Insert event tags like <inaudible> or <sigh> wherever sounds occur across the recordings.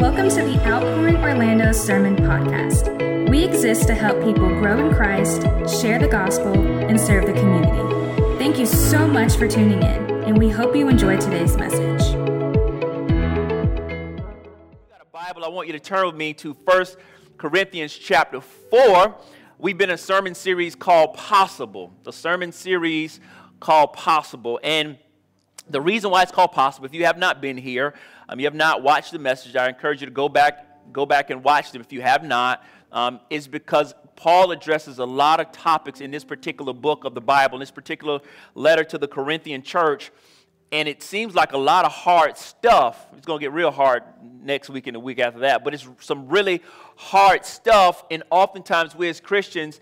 Welcome to the Outpouring Orlando Sermon Podcast. We exist to help people grow in Christ, share the gospel, and serve the community. Thank you so much for tuning in, and we hope you enjoy today's message. got a Bible, I want you to turn with me to 1 Corinthians chapter 4. We've been a sermon series called Possible. The sermon series called Possible. And the reason why it's called Possible, if you have not been here, um, you have not watched the message, I encourage you to go back, go back and watch them if you have not, um, is because Paul addresses a lot of topics in this particular book of the Bible, in this particular letter to the Corinthian church. And it seems like a lot of hard stuff. It's going to get real hard next week and the week after that, but it's some really hard stuff. And oftentimes, we as Christians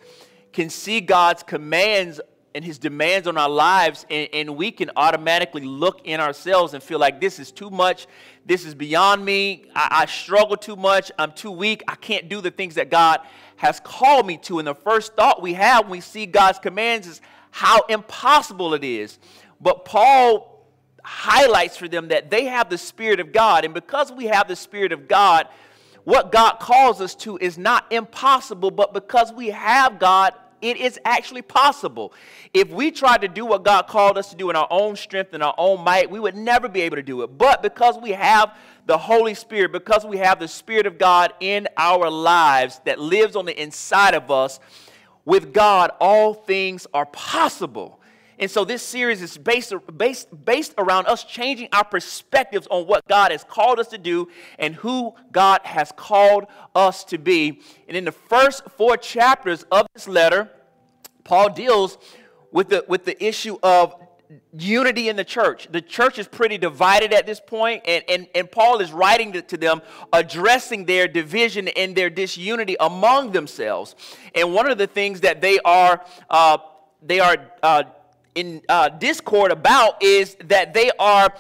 can see God's commands and his demands on our lives, and, and, we can automatically look in ourselves and feel like this is too much, this is beyond me, I, I, struggle too much, I'm too weak, I can't do the things that God has called me to. And the first thought we have when we see God's commands is how impossible it is. But Paul highlights for them that they have the Spirit of God, and because we have the Spirit of God, what God calls us to is not impossible, but because we have God, it is actually possible. If we tried to do what God called us to do in our own strength and our own might, we would never be able to do it. But because we have the Holy Spirit, because we have the Spirit of God in our lives that lives on the inside of us, with God, all things are possible. And so this series is based, based, based around us changing our perspectives on what God has called us to do and who God has called us to be. And in the first four chapters of this letter, Paul deals with the, with the issue of unity in the church. The church is pretty divided at this point, and, and, and Paul is writing to, them, addressing their division and their disunity among themselves. And one of the things that they are, uh, they are uh, in uh, discord about is that they are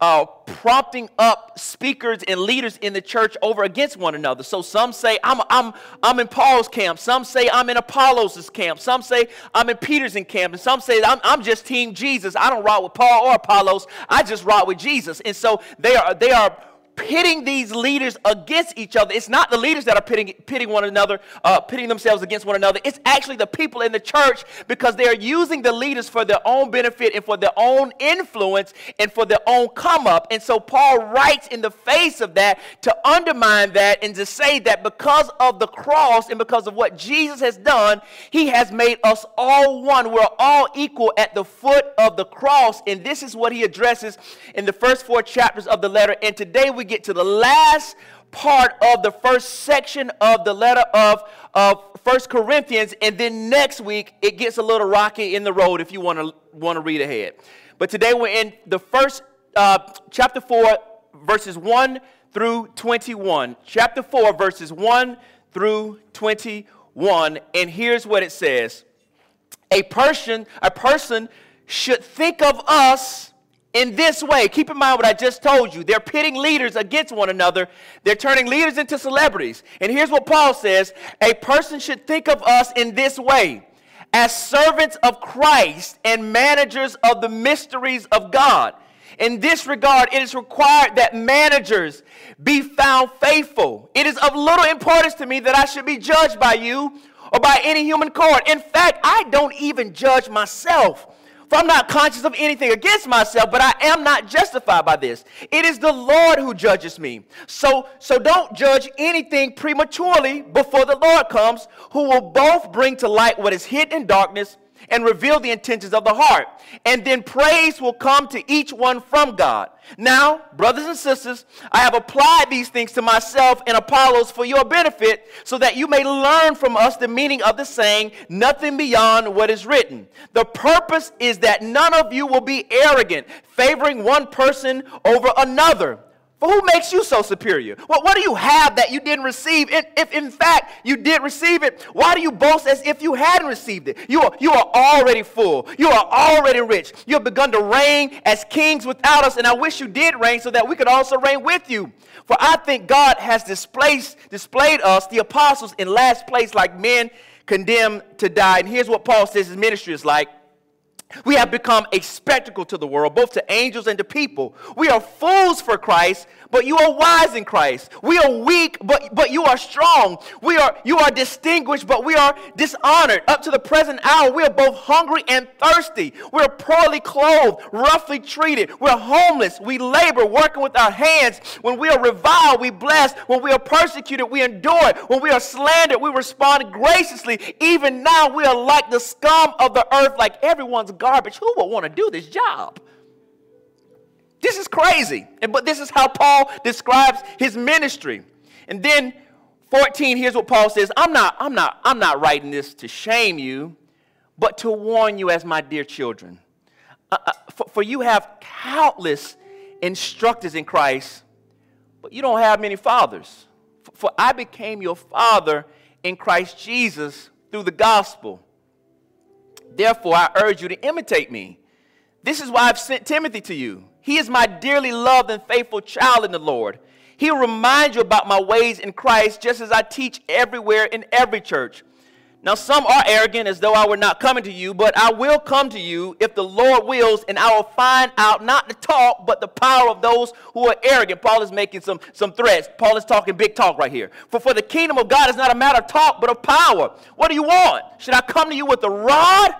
uh, prompting up speakers and leaders in the church over against one another. So some say, I'm, I'm, I'm in Paul's camp. Some say, I'm in Apollos' camp. Some say, I'm in Peter's camp. And some say, I'm, I'm just Team Jesus. I don't rock with Paul or Apollos. I just rock with Jesus. And so they are, they are pitting these leaders against each other. It's not the leaders that are pitting, pitting one another, uh, pitting themselves against one another. It's actually the people in the church because they are using the leaders for their own benefit and for their own influence and for their own come up. And so Paul writes in the face of that to undermine that and to say that because of the cross and because of what Jesus has done, he has made us all one. We're all equal at the foot of the cross. And this is what he addresses in the first four chapters of the letter. And today we get to the last part of the first section of the letter of, of First Corinthians, and then next week it gets a little rocky in the road if you want to want to read ahead. But today we're in the first uh, chapter 4, verses 1 through 21. Chapter 4, verses 1 through 21. And here's what it says. A person, a person should think of us in this way. Keep in mind what I just told you. They're pitting leaders against one another, they're turning leaders into celebrities. And here's what Paul says a person should think of us in this way as servants of Christ and managers of the mysteries of God. In this regard, it is required that managers be found faithful. It is of little importance to me that I should be judged by you or by any human court. In fact, I don't even judge myself. For I'm not conscious of anything against myself, but I am not justified by this. It is the Lord who judges me. So, so don't judge anything prematurely before the Lord comes, who will both bring to light what is hidden in darkness and reveal the intentions of the heart. And then praise will come to each one from God. Now, brothers and sisters, I have applied these things to myself and Apollos for your benefit, so that you may learn from us the meaning of the saying, nothing beyond what is written. The purpose is that none of you will be arrogant, favoring one person over another. For who makes you so superior? Well, what do you have that you didn't receive? If in fact you did receive it, why do you boast as if you hadn't received it? You are, you are already full. You are already rich. You have begun to reign as kings without us, and I wish you did reign so that we could also reign with you. For I think God has displaced, displayed us, the apostles, in last place like men condemned to die. And here's what Paul says his ministry is like. We have become a spectacle to the world, both to angels and to people. We are fools for Christ, but you are wise in Christ. We are weak, but, but you are strong. We are, you are distinguished, but we are dishonored. Up to the present hour, we are both hungry and thirsty. We are poorly clothed, roughly treated. We're homeless. We labor, working with our hands. When we are reviled, we bless. When we are persecuted, we endure. When we are slandered, we respond graciously. Even now, we are like the scum of the earth, like everyone's garbage. Who would want to do this job? This is crazy. But this is how Paul describes his ministry. And then 14, here's what Paul says I'm not, I'm not, I'm not writing this to shame you, but to warn you as my dear children. Uh, uh, for, for you have countless instructors in Christ, but you don't have many fathers. For, for I became your father in Christ Jesus through the gospel. Therefore, I urge you to imitate me. This is why I've sent Timothy to you he is my dearly loved and faithful child in the Lord. He'll remind you about my ways in Christ, just as I teach everywhere in every church. Now, some are arrogant as though I were not coming to you, but I will come to you if the Lord wills, and I will find out not the talk, but the power of those who are arrogant. Paul is making some, some threats. Paul is talking big talk right here. For, for the kingdom of God is not a matter of talk, but of power. What do you want? Should I come to you with a rod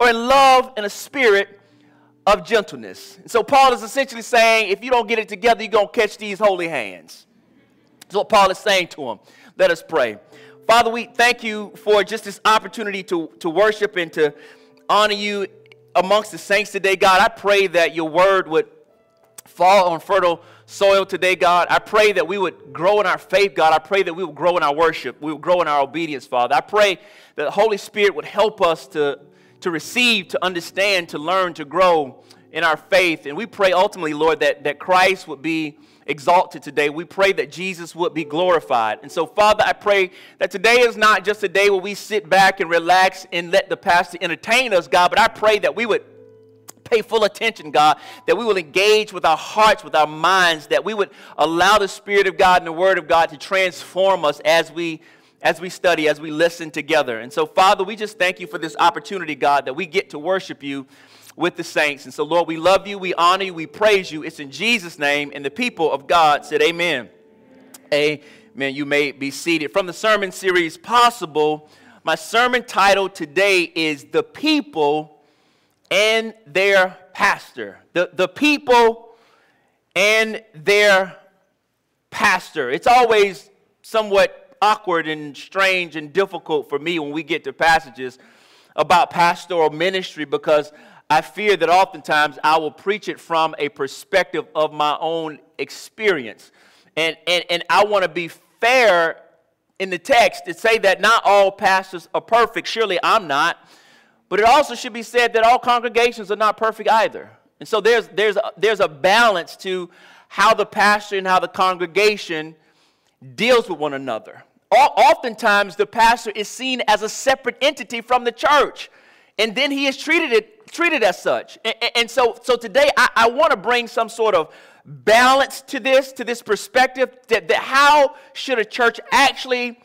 or in love and a spirit of gentleness. And so Paul is essentially saying, if you don't get it together, you're going to catch these holy hands. That's what Paul is saying to him. Let us pray. Father, we thank you for just this opportunity to, to worship and to honor you amongst the saints today, God. I pray that your word would fall on fertile soil today, God. I pray that we would grow in our faith, God. I pray that we would grow in our worship. We would grow in our obedience, Father. I pray that the Holy Spirit would help us to to receive, to understand, to learn, to grow in our faith. And we pray ultimately, Lord, that, that Christ would be exalted today. We pray that Jesus would be glorified. And so, Father, I pray that today is not just a day where we sit back and relax and let the pastor entertain us, God, but I pray that we would pay full attention, God, that we will engage with our hearts, with our minds, that we would allow the Spirit of God and the Word of God to transform us as we as we study, as we listen together. And so, Father, we just thank you for this opportunity, God, that we get to worship you with the saints. And so, Lord, we love you, we honor you, we praise you. It's in Jesus' name. And the people of God said, Amen. Amen. You may be seated. From the sermon series, Possible, my sermon title today is The People and Their Pastor. The, the people and their pastor. It's always somewhat awkward and strange and difficult for me when we get to passages about pastoral ministry because I fear that oftentimes I will preach it from a perspective of my own experience. And, and, and I want to be fair in the text to say that not all pastors are perfect. Surely I'm not. But it also should be said that all congregations are not perfect either. And so there's, there's, a, there's a balance to how the pastor and how the congregation deals with one another oftentimes the pastor is seen as a separate entity from the church and then he is treated it treated as such. And, and so so today i, I want to bring some sort of balance to this to this perspective that, that how should a church actually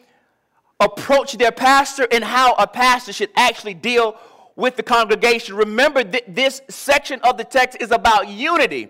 approach their pastor and how a pastor should actually deal with the congregation. Remember that this section of the text is about unity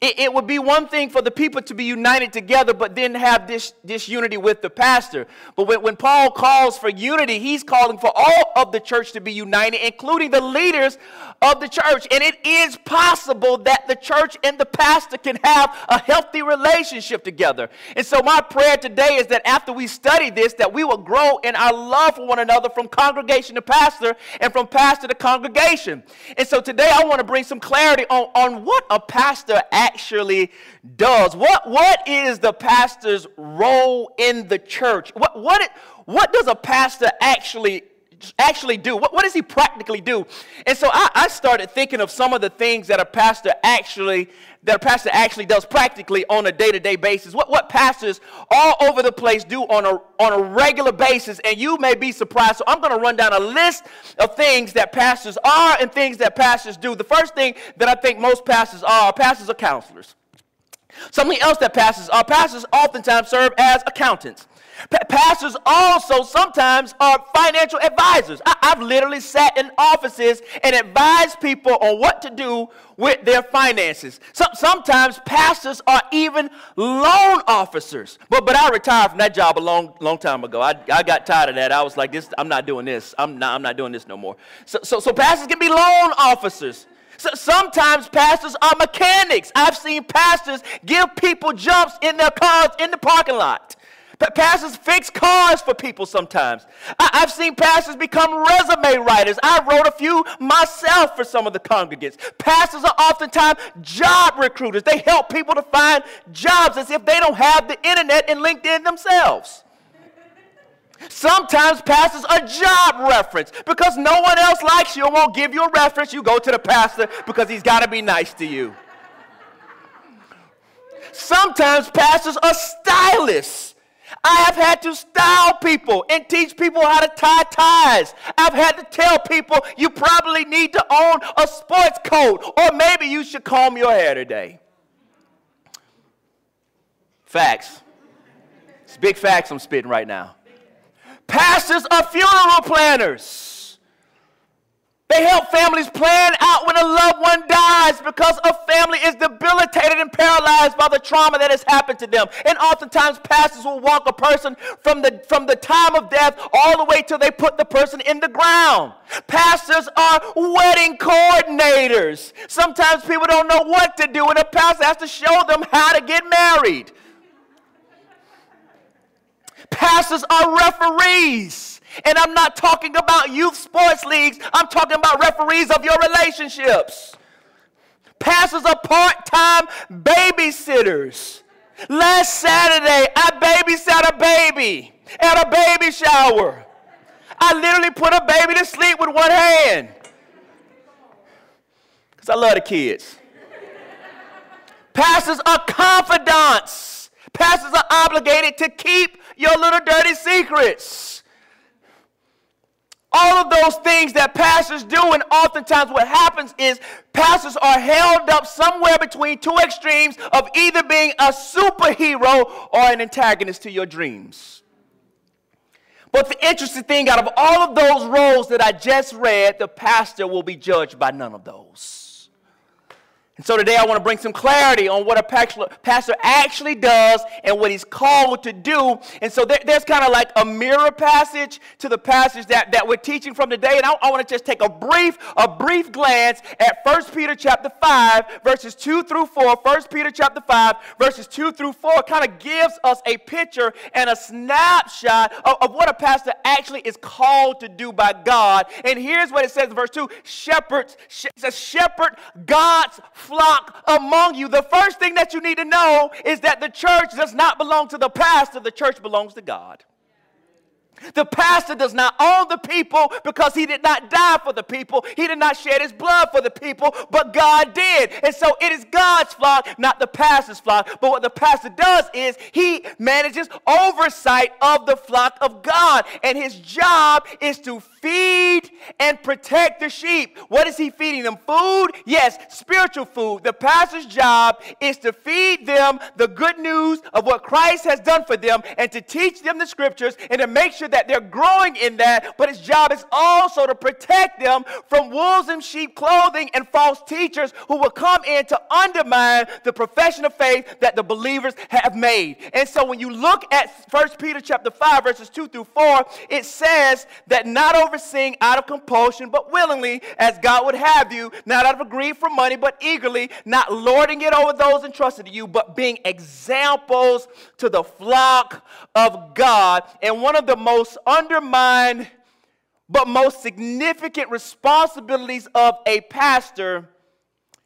it, it, would be one thing for the people to be united together, but then have this, this unity with the pastor. But when, when Paul calls for unity, he's calling for all of the church to be united, including the leaders of the church. And it is possible that the church and the pastor can have a healthy relationship together. And so my prayer today is that after we study this, that we will grow in our love for one another from congregation to pastor and from pastor to congregation. And so today I want to bring some clarity on, on what a pastor actually does. What, what is the pastor's role in the church? What, what, what does a pastor actually actually do? What, what does he practically do? And so I, I, started thinking of some of the things that a pastor actually that a pastor actually does practically on a day-to-day basis. What, what pastors all over the place do on a, on a regular basis, and you may be surprised. So I'm going to run down a list of things that pastors are and things that pastors do. The first thing that I think most pastors are, pastors are counselors. Something else that pastors are, pastors oftentimes serve as accountants. Pa- pastors also sometimes are financial advisors. I- have literally sat in offices and advised people on what to do with their finances. So- sometimes pastors are even loan officers. But, but I retired from that job a long, long time ago. I, I got tired of that. I was like, this, I'm not doing this. I'm not, I'm not doing this no more. So, so, so pastors can be loan officers. So sometimes pastors are mechanics. I've seen pastors give people jumps in their cars in the parking lot. Pastors fix cars for people sometimes. I- have seen pastors become resume writers. I wrote a few myself for some of the congregants. Pastors are oftentimes job recruiters. They help people to find jobs as if they don't have the internet and LinkedIn themselves. Sometimes pastors are job reference because no one else likes you and won't give you a reference. You go to the pastor because he's got to be nice to you. Sometimes pastors are stylists. I have had to style people and teach people how to tie ties. I've had to tell people you probably need to own a sports coat or maybe you should comb your hair today. Facts. It's big facts I'm spitting right now. Pastors are funeral planners. They help families plan out when a loved one dies because a family is debilitated and paralyzed by the trauma that has happened to them. And oftentimes, pastors will walk a person from the, from the time of death all the way till they put the person in the ground. Pastors are wedding coordinators. Sometimes people don't know what to do, and a pastor has to show them how to get married. Pastors are referees. And I'm not talking about youth sports leagues, I'm talking about referees of your relationships. Pastors are part time babysitters. Last Saturday, I babysat a baby at a baby shower. I literally put a baby to sleep with one hand because I love the kids. Pastors are confidants. Pastors are obligated to keep your little dirty secrets. All of those things that pastors do, and oftentimes what happens is pastors are held up somewhere between two extremes of either being a superhero or an antagonist to your dreams. But the interesting thing, out of all of those roles that I just read, the pastor will be judged by none of those. And so today I want to bring some clarity on what a pastor actually does and what he's called to do. And so there, there's kind of like a mirror passage to the passage that, that we're teaching from today. And I, I want to just take a brief, a brief glance at 1 Peter chapter 5, verses 2 through 4. 1 Peter chapter 5, verses 2 through 4 kind of gives us a picture and a snapshot of, of what a pastor actually is called to do by God. And here's what it says in verse 2 Shepherds, it says, shepherd God's flock among you. The first thing that you need to know is that the church does not belong to the pastor, the church belongs to God. The pastor does not own the people because he did not die for the people. He did not shed his blood for the people, but God did. And so it is God's flock, not the pastor's flock. But what the pastor does is he manages oversight of the flock of God. And his job is to feed and protect the sheep. What is he feeding them? Food? Yes, spiritual food. The pastor's job is to feed them the good news of what Christ has done for them and to teach them the scriptures and to make sure that they're growing in that, but his job is also to protect them from wolves in sheep clothing and false teachers who will come in to undermine the profession of faith that the believers have made. And so when you look at 1 Peter chapter 5 verses 2 through 4, it says that not overseeing out of compulsion but willingly as God would have you, not out of greed for money but eagerly, not lording it over those entrusted to you, but being examples to the flock of God. And one of the most most undermined but most significant responsibilities of a pastor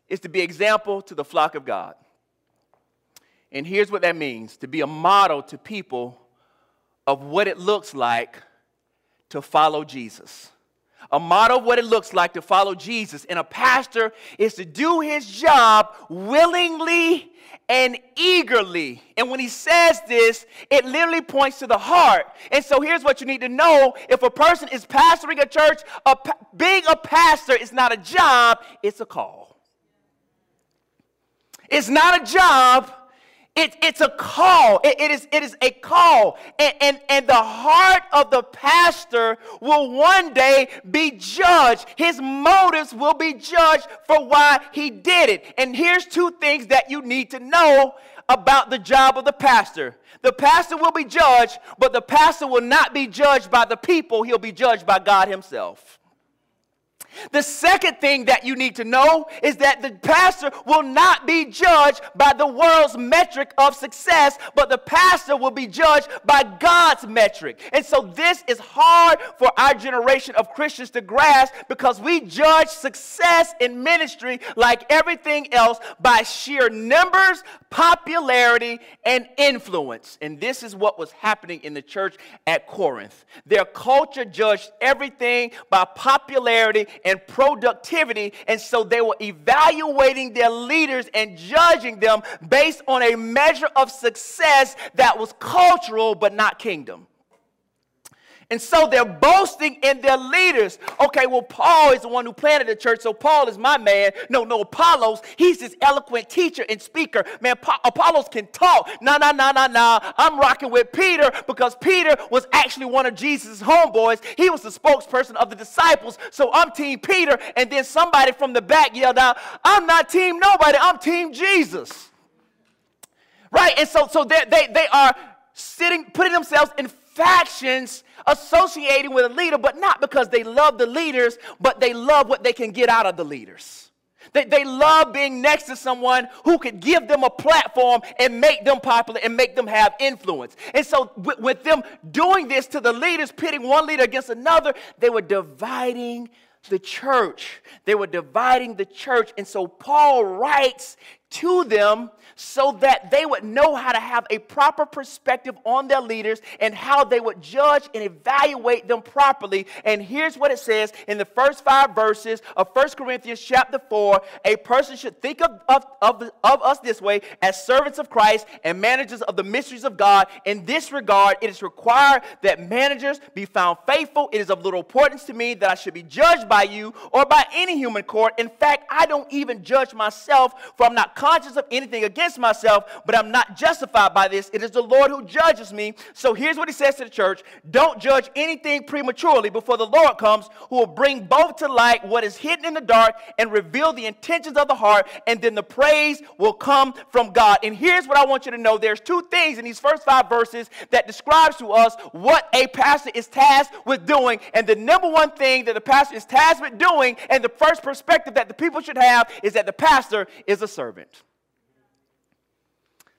is to be example to the flock of God. And here's what that means to be a model to people of what it looks like to follow Jesus. A model of what it looks like to follow Jesus. And a pastor is to do his job willingly and eagerly. And when he says this, it literally points to the heart. And so here's what you need to know if a person is pastoring a church, a, being a pastor is not a job, it's a call. It's not a job, It, it's a call. It, it, is, it is a call. And, and, and the heart of the pastor will one day be judged. His motives will be judged for why he did it. And here's two things that you need to know about the job of the pastor. The pastor will be judged, but the pastor will not be judged by the people, he'll be judged by God himself. The second thing that you need to know is that the pastor will not be judged by the world's metric of success, but the pastor will be judged by God's metric. And so this is hard for our generation of Christians to grasp because we judge success in ministry like everything else by sheer numbers, popularity, and influence. And this is what was happening in the church at Corinth. Their culture judged everything by popularity and productivity. And so they were evaluating their leaders and judging them based on a measure of success that was cultural but not kingdom. And so they're boasting in their leaders. Okay, well, Paul is the one who planted the church, so Paul is my man. No, no, Apollos, he's this eloquent teacher and speaker. Man, pa- Apollos can talk. No, no, no, no, no. I'm rocking with Peter because Peter was actually one of Jesus' homeboys. He was the spokesperson of the disciples, so I'm Team Peter. And then somebody from the back yelled out, I'm not Team nobody, I'm Team Jesus. Right? And so, so they, they, they are sitting, putting themselves in factions associating with a leader, but not because they love the leaders, but they love what they can get out of the leaders. They, they love being next to someone who could give them a platform and make them popular and make them have influence. And so, with, with them doing this to the leaders, pitting one leader against another, they were dividing the church. They were dividing the church. And so, Paul writes to them so that they would know how to have a proper perspective on their leaders and how they would judge and evaluate them properly. And here's what it says in the first five verses of 1 Corinthians chapter 4 a person should think of, of, of, of us this way as servants of Christ and managers of the mysteries of God. In this regard, it is required that managers be found faithful. It is of little importance to me that I should be judged by you or by any human court. In fact, I don't even judge myself, for I'm not conscious of anything against myself, but I'm not justified by this. It is the Lord who judges me. So here's what he says to the church Don't judge anything prematurely before the Lord comes, who will bring both to light what is hidden in the dark and reveal the intentions of the heart, and then the praise will come from God. And here's what I want you to know there's two things in these first five verses that describes to us what a pastor is tasked with doing. And the number one thing that the pastor is tasked with doing, and the first perspective that the people should have, is that the pastor is a servant.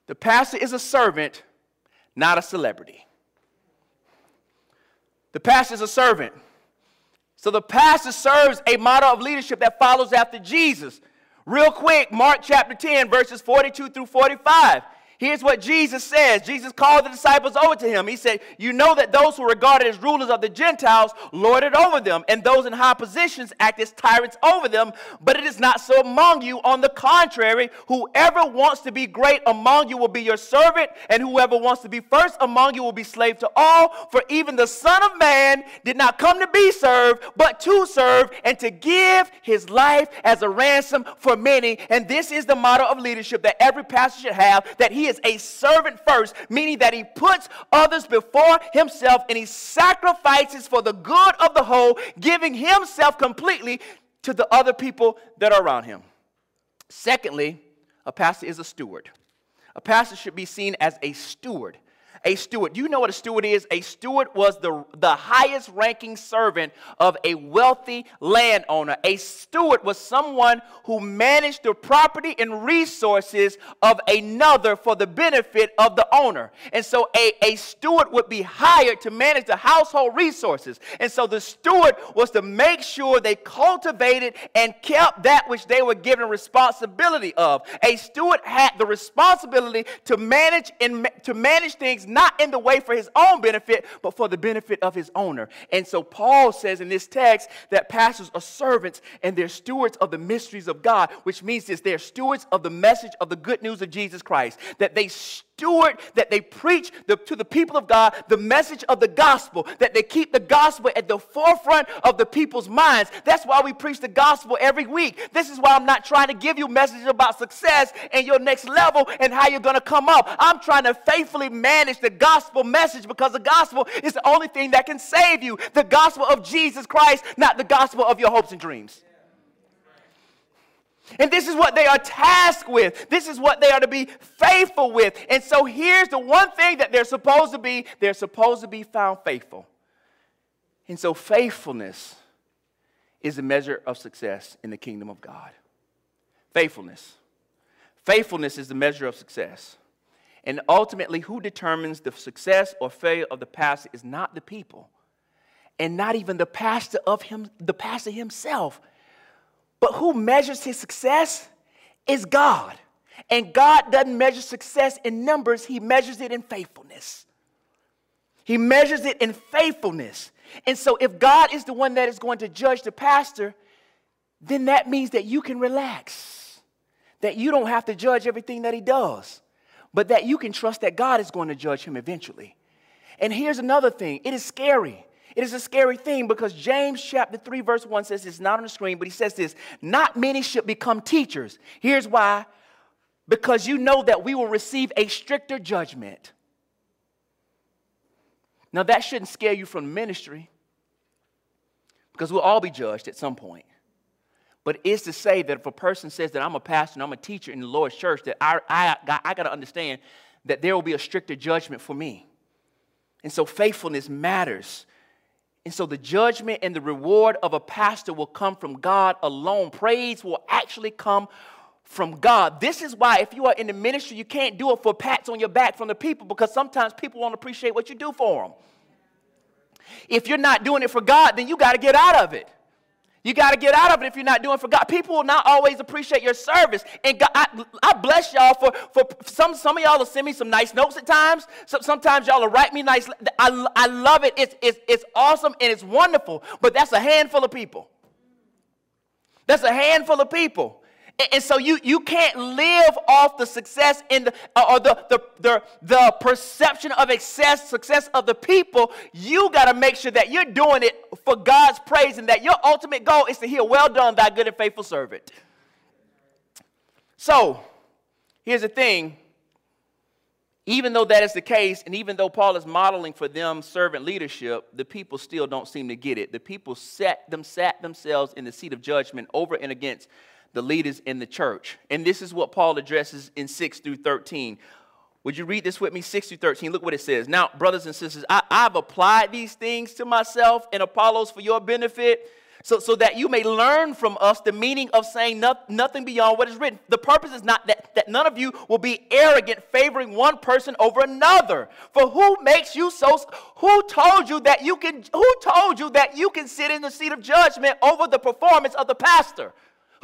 The pastor is a servant, not a celebrity. The pastor is a servant. So the pastor serves a model of leadership that follows after Jesus. Real quick, Mark chapter 10, verses 42 through 45. Here's what Jesus says. Jesus called the disciples over to him. He said, You know that those who are regarded as rulers of the Gentiles lord it over them, and those in high positions act as tyrants over them. But it is not so among you. On the contrary, whoever wants to be great among you will be your servant, and whoever wants to be first among you will be slave to all. For even the Son of Man did not come to be served, but to serve, and to give his life as a ransom for many. And this is the model of leadership that every pastor should have that he is a servant first, meaning that he puts others before himself and he sacrifices for the good of the whole, giving himself completely to the other people that are around him. Secondly, a pastor is a steward. A pastor should be seen as a steward a steward. You know what a steward is? A steward was the, the highest ranking servant of a wealthy landowner. A steward was someone who managed the property and resources of another for the benefit of the owner. And so a, a steward would be hired to manage the household resources. And so the steward was to make sure they cultivated and kept that which they were given responsibility of. A steward had the responsibility to manage and to manage things not in the way for his own benefit, but for the benefit of his owner. And so Paul says in this text that pastors are servants and they're stewards of the mysteries of God, which means this they're stewards of the message of the good news of Jesus Christ, that they steward, that they preach the, to the people of God the message of the gospel, that they keep the gospel at the forefront of the people's minds. That's why we preach the gospel every week. This is why I'm not trying to give you messages about success and your next level and how you're going to come up. I'm trying to faithfully manage the gospel message because the gospel is the only thing that can save you. The gospel of Jesus Christ, not the gospel of your hopes and dreams. And this is what they are tasked with. This is what they are to be faithful with. And so here's the one thing that they're supposed to be they're supposed to be found faithful. And so faithfulness is a measure of success in the kingdom of God. Faithfulness. Faithfulness is the measure of success. And ultimately, who determines the success or failure of the pastor is not the people, and not even the pastor of him, the pastor himself. But who measures his success is God. And God doesn't measure success in numbers, He measures it in faithfulness. He measures it in faithfulness. And so, if God is the one that is going to judge the pastor, then that means that you can relax, that you don't have to judge everything that he does, but that you can trust that God is going to judge him eventually. And here's another thing it is scary it is a scary thing because James chapter 3, verse 1 says it's not on the screen, but he says this not many should become teachers. Here's why because you know that we will receive a stricter judgment. Now, that shouldn't scare you from ministry because we'll all be judged at some point. But it's to say that if a person says that I'm a pastor and I'm a teacher in the Lord's church, that I, I, I got to understand that there will be a stricter judgment for me. And so faithfulness matters. And so the judgment and the reward of a pastor will come from God alone. Praise will actually come from God. This is why, if you are in the ministry, you can't do it for pats on your back from the people because sometimes people won't appreciate what you do for them. If you're not doing it for God, then you got to get out of it. You got to get out of it if you're not doing for God. People will not always appreciate your service. And God, I, I, bless y'all for, for some, some of y'all will send me some nice notes at times. So, sometimes y'all will write me nice. I, I love it. It's, it's, it's awesome and it's wonderful. But that's a handful of people. That's a handful of people. And so you, you can't live off the success in the, uh, or the, the, the, the perception of success, success of the people. You got to make sure that you're doing it for God's praise and that your ultimate goal is to hear, well done, thy good and faithful servant. So here's the thing. Even though that is the case, and even though Paul is modeling for them servant leadership, the people still don't seem to get it. The people set them sat themselves in the seat of judgment over and against the leaders in the church. And this is what Paul addresses in 6 through 13. Would you read this with me? 6 through 13. Look what it says. Now, brothers and sisters, I, have applied these things to myself and Apollos for your benefit, so, so that you may learn from us the meaning of saying not, nothing beyond what is written. The purpose is not that, that none of you will be arrogant, favoring one person over another. For who makes you so who told you that you can who told you that you can sit in the seat of judgment over the performance of the pastor?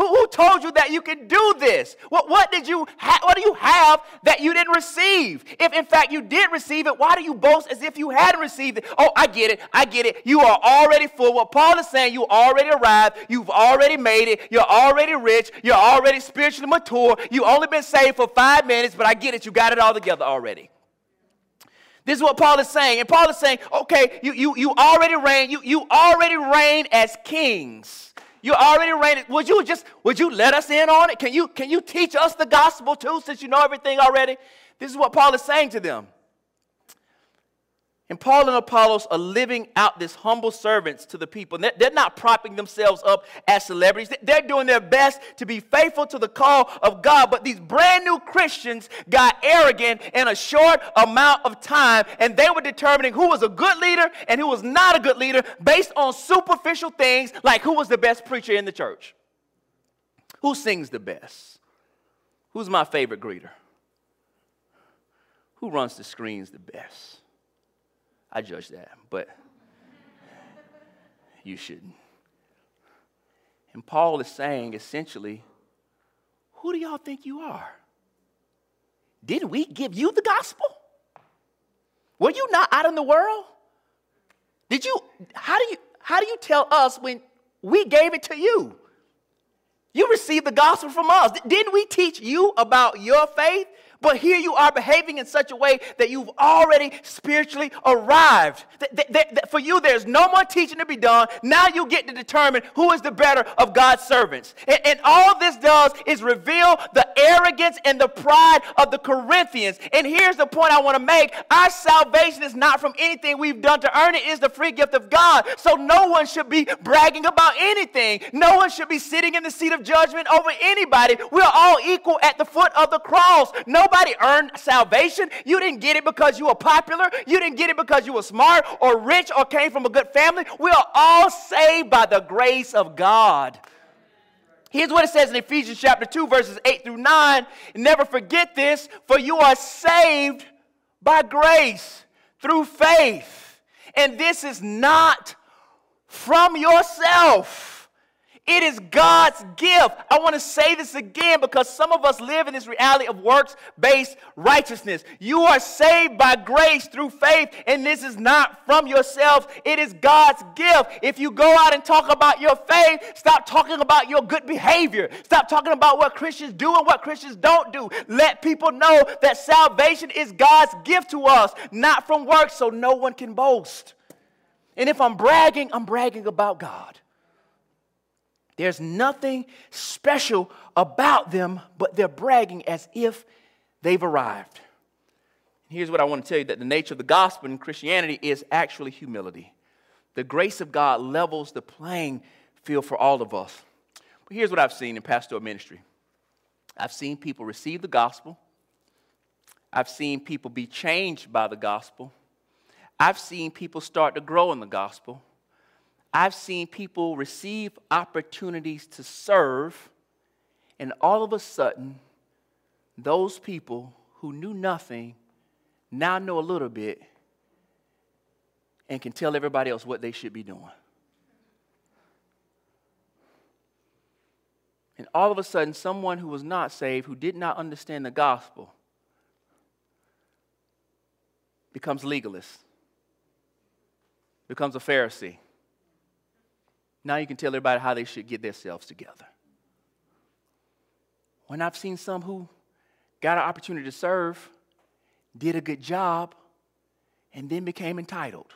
Who, who told you that you can do this? What, what did you ha- what do you have that you didn't receive? If in fact you did receive it, why do you boast as if you hadn't received it? Oh, I get it. I get it. You are already full. What Paul is saying, you already arrived. You've already made it. You're already rich. You're already spiritually mature. You only been saved for five minutes, but I get it. You got it all together already. This is what Paul is saying. And Paul is saying, okay, you, you, you already reign. You, you already reign as kings. You already reigning. Would you just would you let us in on it? Can you can you teach us the gospel too, since you know everything already? This is what Paul is saying to them. And Paul and Apollos are living out this humble servants to the people. They're not propping themselves up as celebrities. They're doing their best to be faithful to the call of God. But these brand new Christians got arrogant in a short amount of time, and they were determining who was a good leader and who was not a good leader based on superficial things like who was the best preacher in the church, who sings the best, who's my favorite greeter, who runs the screens the best I judge that, but you shouldn't. And Paul is saying essentially, who do y'all think you are? Didn't we give you the gospel? Were you not out in the world? Did you how do you how do you tell us when we gave it to you? You received the gospel from us. Didn't we teach you about your faith? But here you are behaving in such a way that you've already spiritually arrived. For you, there's no more teaching to be done. Now you get to determine who is the better of God's servants. And, and all this does is reveal the arrogance and the pride of the Corinthians. And here's the point I want to make our salvation is not from anything we've done to earn it, it is the free gift of God. So no one should be bragging about anything. No one should be sitting in the seat of judgment over anybody. We're all equal at the foot of the cross. Nobody earned salvation. You didn't get it because you were popular. You didn't get it because you were smart or rich or came from a good family. We are all saved by the grace of God. Here's what it says in Ephesians chapter 2, verses 8 through 9. Never forget this, for you are saved by grace through faith. And this is not from yourself. It is God's gift. I want to say this again because some of us live in this reality of works based righteousness. You are saved by grace through faith, and this is not from yourself. It is God's gift. If you go out and talk about your faith, stop talking about your good behavior. Stop talking about what Christians do and what Christians don't do. Let people know that salvation is God's gift to us, not from works, so no one can boast. And if I'm bragging, I'm bragging about God. There's nothing special about them, but they're bragging as if they've arrived. Here's what I want to tell you that the nature of the gospel in Christianity is actually humility. The grace of God levels the playing field for all of us. But here's what I've seen in pastoral ministry I've seen people receive the gospel, I've seen people be changed by the gospel, I've seen people start to grow in the gospel. I've seen people receive opportunities to serve, and all of a sudden, those people who knew nothing now know a little bit and can tell everybody else what they should be doing. And all of a sudden, someone who was not saved, who did not understand the gospel, becomes legalist, becomes a Pharisee now you can tell everybody how they should get themselves together. When I've seen some who got an opportunity to serve, did a good job, and then became entitled,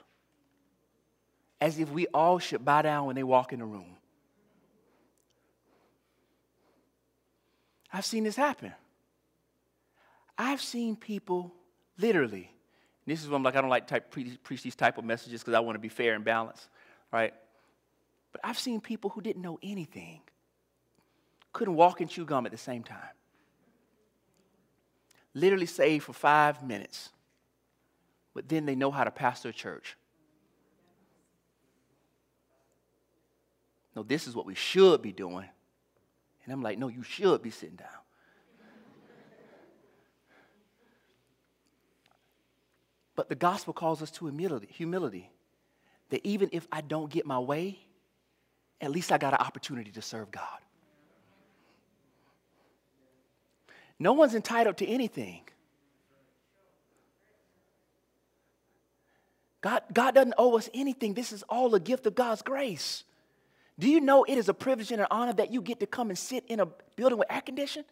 as if we all should bow down when they walk in the room. I've seen this happen. I've seen people literally, this is what I'm like, I don't like type, preach these type of messages because I want to be fair and balanced, right? But I've seen people who didn't know anything, couldn't walk and chew gum at the same time. Literally saved for five minutes, but then they know how to pastor a church. No, this is what we should be doing. And I'm like, no, you should be sitting down. But the gospel calls us to humility, humility. That even if I don't get my way, at least I got an opportunity to serve God. No one's entitled to anything. God, God doesn't owe us anything. This is all a gift of God's grace. Do you know it is a privilege and an honor that you get to come and sit in a building with air conditioning?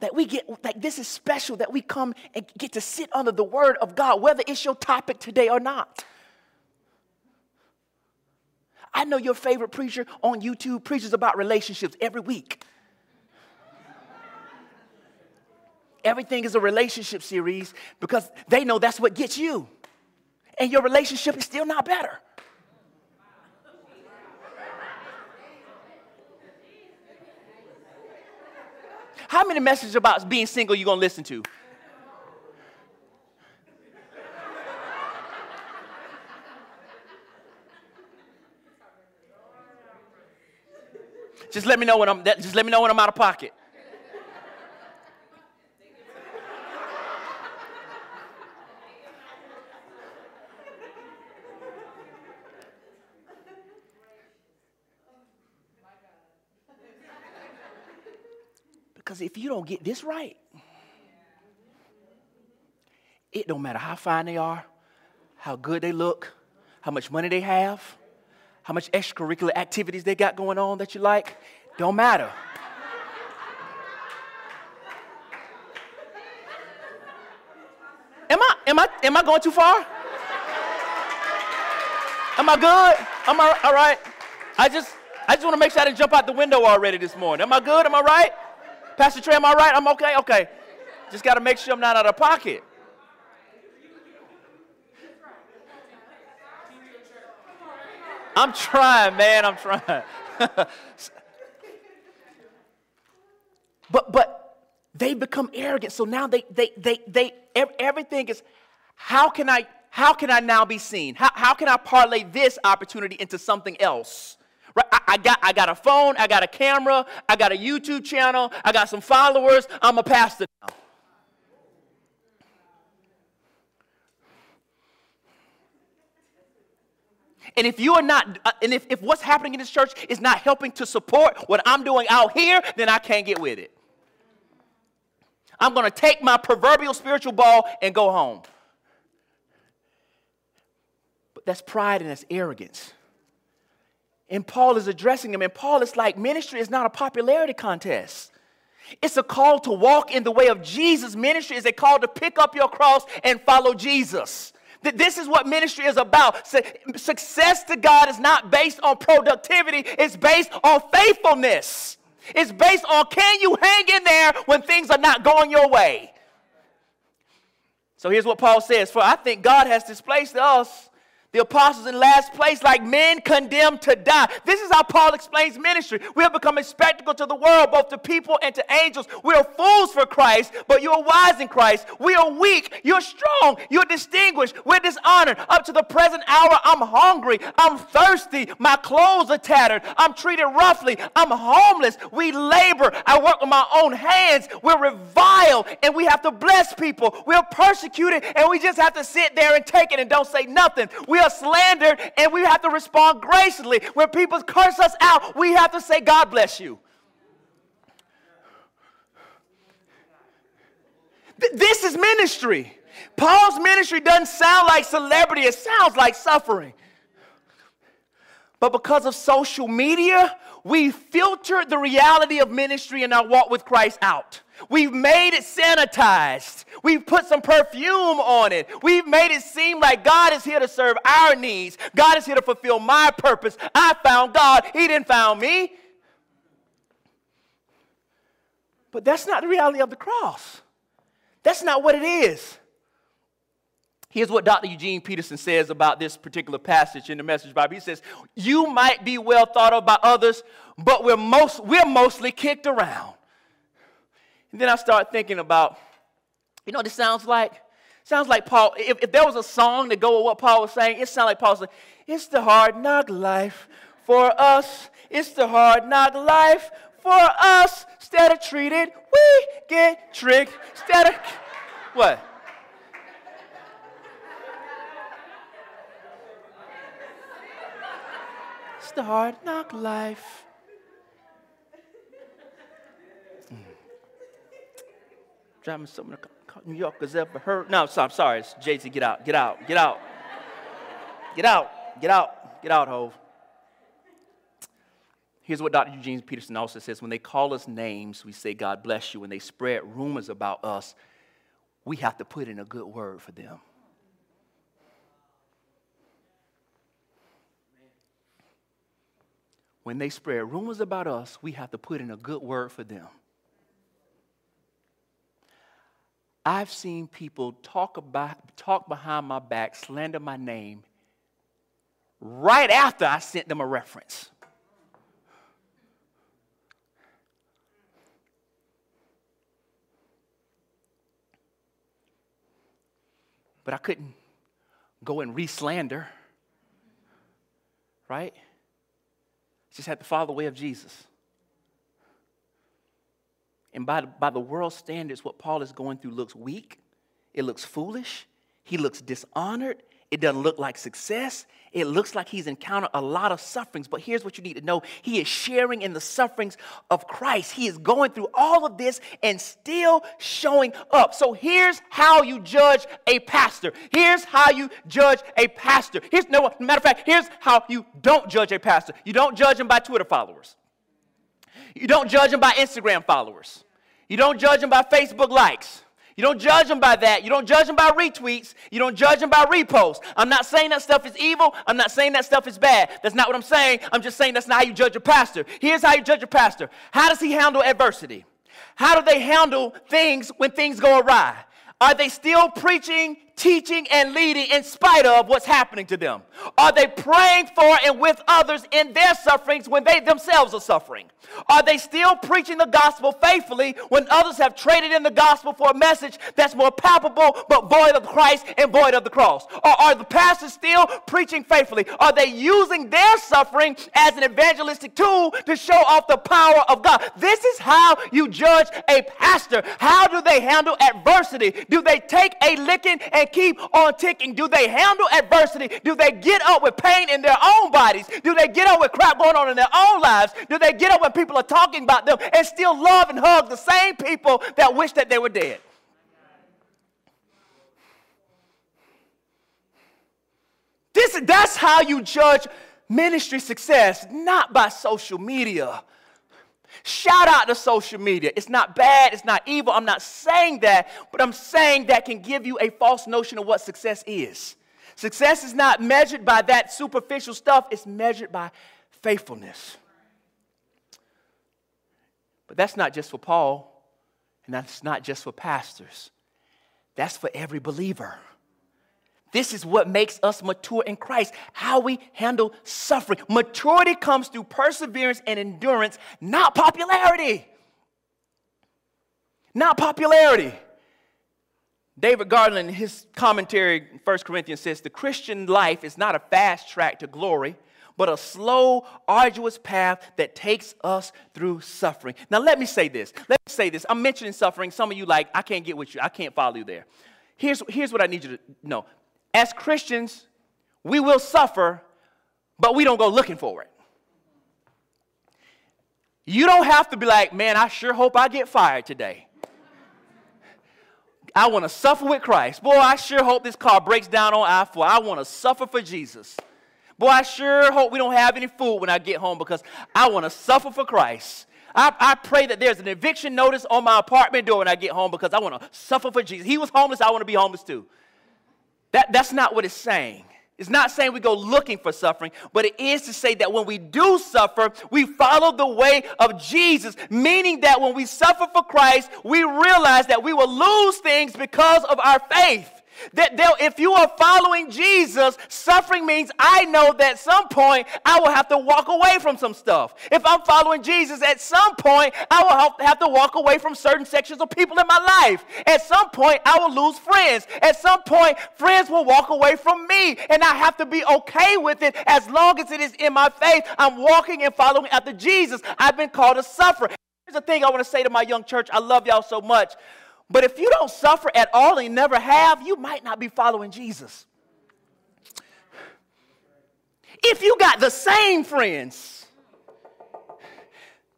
That we get, like, this is special that we come and get to sit under the word of God, whether it's your topic today or not. I know your favorite preacher on YouTube preaches about relationships every week. Everything is a relationship series because they know that's what gets you. And your relationship is still not better. How many messages about being single you gonna listen to? Just let me know when I'm just let me know when I'm out of pocket. Because if you don't get this right, it don't matter how fine they are, how good they look, how much money they have, how much extracurricular activities they got going on that you like, don't matter. am I, am I, am I going too far? Am I good? Am I all right? I just, I just want to make sure I didn't jump out the window already this morning. Am I good? Am I right? Pastor Trey, am I right? I'm okay? Okay. Just got to make sure I'm not out of pocket. I'm trying, man. I'm trying. but but they become arrogant. So now they they they they everything is how can I how can I now be seen? How, how can I parlay this opportunity into something else? Right? I, I, got, I got a phone, I got a camera, I got a YouTube channel, I got some followers, I'm a pastor now. And if you are not, uh, and if, if what's happening in this church is not helping to support what I'm doing out here, then I can't get with it. I'm going to take my proverbial spiritual ball and go home. But that's pride and that's arrogance. And Paul is addressing them. And Paul is like, ministry is not a popularity contest. It's a call to walk in the way of Jesus. Ministry is a call to pick up your cross and follow Jesus. This is what ministry is about. Success to God is not based on productivity, it's based on faithfulness. It's based on can you hang in there when things are not going your way? So here's what Paul says For I think God has displaced us the apostles in last place, like men condemned to die. This is how Paul explains ministry. We have become a spectacle to the world, both to people and to angels. We are fools for Christ, but you are wise in Christ. We are weak. You're strong. You're distinguished. We're dishonored. Up to the present hour, I'm hungry. I'm thirsty. My clothes are tattered. I'm treated roughly. I'm homeless. We labor. I work with my own hands. We're reviled and we have to bless people. We're persecuted and we just have to sit there and take it and don't say nothing. We we are slandered and we have to respond graciously. When people curse us out, we have to say, God bless you. Th- this is ministry. Paul's ministry doesn't sound like celebrity, it sounds like suffering. But because of social media, we filter the reality of ministry and our walk with Christ out. We've made it sanitized. We've put some perfume on it. We've made it seem like God is here to serve our needs. God is here to fulfill my purpose. I found God, He didn't found me. But that's not the reality of the cross. That's not what it is. Here's what Dr. Eugene Peterson says about this particular passage in the Message Bible. He says, You might be well thought of by others, but we're, most, we're mostly kicked around. And then I start thinking about, you know this sounds like? Sounds like Paul, if, if there was a song to go with what Paul was saying, it sounds like Paul saying, It's the hard knock life for us. It's the hard knock life for us. Instead of treated, we get tricked. Instead of, <laughs> what? It's the hard knock life. Driving some of the New Yorkers ever heard. No, I'm sorry. It's Jay Z. Get out. Get out. Get out. Get out. Get out. Get out, Hove. Here's what Dr. Eugene Peterson also says when they call us names, we say, God bless you. When they spread rumors about us, we have to put in a good word for them. When they spread rumors about us, we have to put in a good word for them. I've seen people talk, about, talk behind my back, slander my name, right after I sent them a reference. But I couldn't go and re slander, right? Just had to follow the way of Jesus. And by, by the world standards, what Paul is going through looks weak, it looks foolish, he looks dishonored, it doesn't look like success. It looks like he's encountered a lot of sufferings, but here's what you need to know He is sharing in the sufferings of Christ. He is going through all of this and still showing up. So here's how you judge a pastor. Here's how you judge a pastor. Here's no matter of fact, here's how you don't judge a pastor. You don't judge him by Twitter followers. You don't judge him by Instagram followers. You don't judge them by Facebook likes. You don't judge them by that. You don't judge them by retweets. You don't judge them by reposts. I'm not saying that stuff is evil. I'm not saying that stuff is bad. That's not what I'm saying. I'm just saying that's not how you judge a pastor. Here's how you judge a pastor How does he handle adversity? How do they handle things when things go awry? Are they still preaching teaching and leading in spite of what's happening to them? Are they praying for and with others in their sufferings when they themselves are suffering? Are they still preaching the gospel faithfully when others have traded in the gospel for a message that's more palpable but void of Christ and void of the cross? Or are the pastors still preaching faithfully? Are they using their suffering as an evangelistic tool to show off the power of God? This is how you judge a pastor. How do they handle adversity? Do they take a licking and keep on ticking. Do they handle adversity? Do they get up with pain in their own bodies? Do they get up with crap going on in their own lives? Do they get up when people are talking about them and still love and hug the same people that wish that they were dead? This, that's how you judge ministry success, not by social media. Shout out to social media. It's not bad, it's not evil. I'm not saying that, but I'm saying that can give you a false notion of what success is. Success is not measured by that superficial stuff, it's measured by faithfulness. But that's not just for Paul, and that's not just for pastors, that's for every believer. This is what makes us mature in Christ, how we handle suffering. Maturity comes through perseverance and endurance, not popularity. Not popularity. David Garland, in his commentary, 1 Corinthians says, The Christian life is not a fast track to glory, but a slow, arduous path that takes us through suffering. Now, let me say this. Let me say this. I'm mentioning suffering. Some of you, like, I can't get with you, I can't follow you there. Here's, here's what I need you to know as Christians, we will suffer, but we don't go looking for it. You don't have to be like, man, I sure hope I get fired today. I want to suffer with Christ. Boy, I sure hope this car breaks down on I 4. I want to suffer for Jesus. Boy, I sure hope we don't have any food when I get home because I want to suffer for Christ. I, I pray that there's an eviction notice on my apartment door when I get home because I want to suffer for Jesus. He was homeless, I want to be homeless too. That, that's not what it's saying. It's not saying we go looking for suffering, but it is to say that when we do suffer, we follow the way of Jesus, meaning that when we suffer for Christ, we realize that we will lose things because of our faith. That they'll, if you are following Jesus, suffering means I know that at some point I will have to walk away from some stuff. If I'm following Jesus, at some point I will have to walk away from certain sections of people in my life. At some point I will lose friends. At some point, friends will walk away from me, and I have to be okay with it as long as it is in my faith. I'm walking and following after Jesus. I've been called to suffer. Here's the thing I want to say to my young church I love y'all so much. But if you don't suffer at all and never have, you might not be following Jesus. If you got the same friends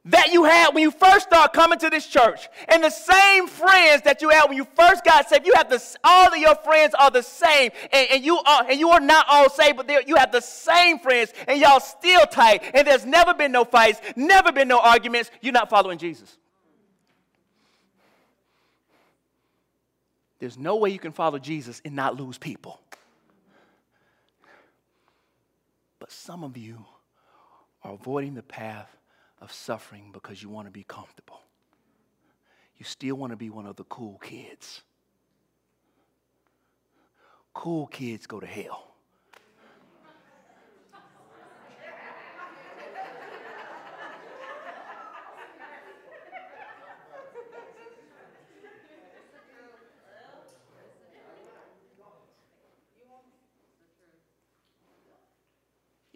that you had when you first started coming to this church, and the same friends that you had when you first got saved, you have this, all of your friends are the same, and, and you are and you are not all saved, but you have the same friends, and y'all still tight, and there's never been no fights, never been no arguments, you're not following Jesus. There's no way you can follow Jesus and not lose people. But some of you are avoiding the path of suffering because you want to be comfortable. You still want to be one of the cool kids. Cool kids go to hell.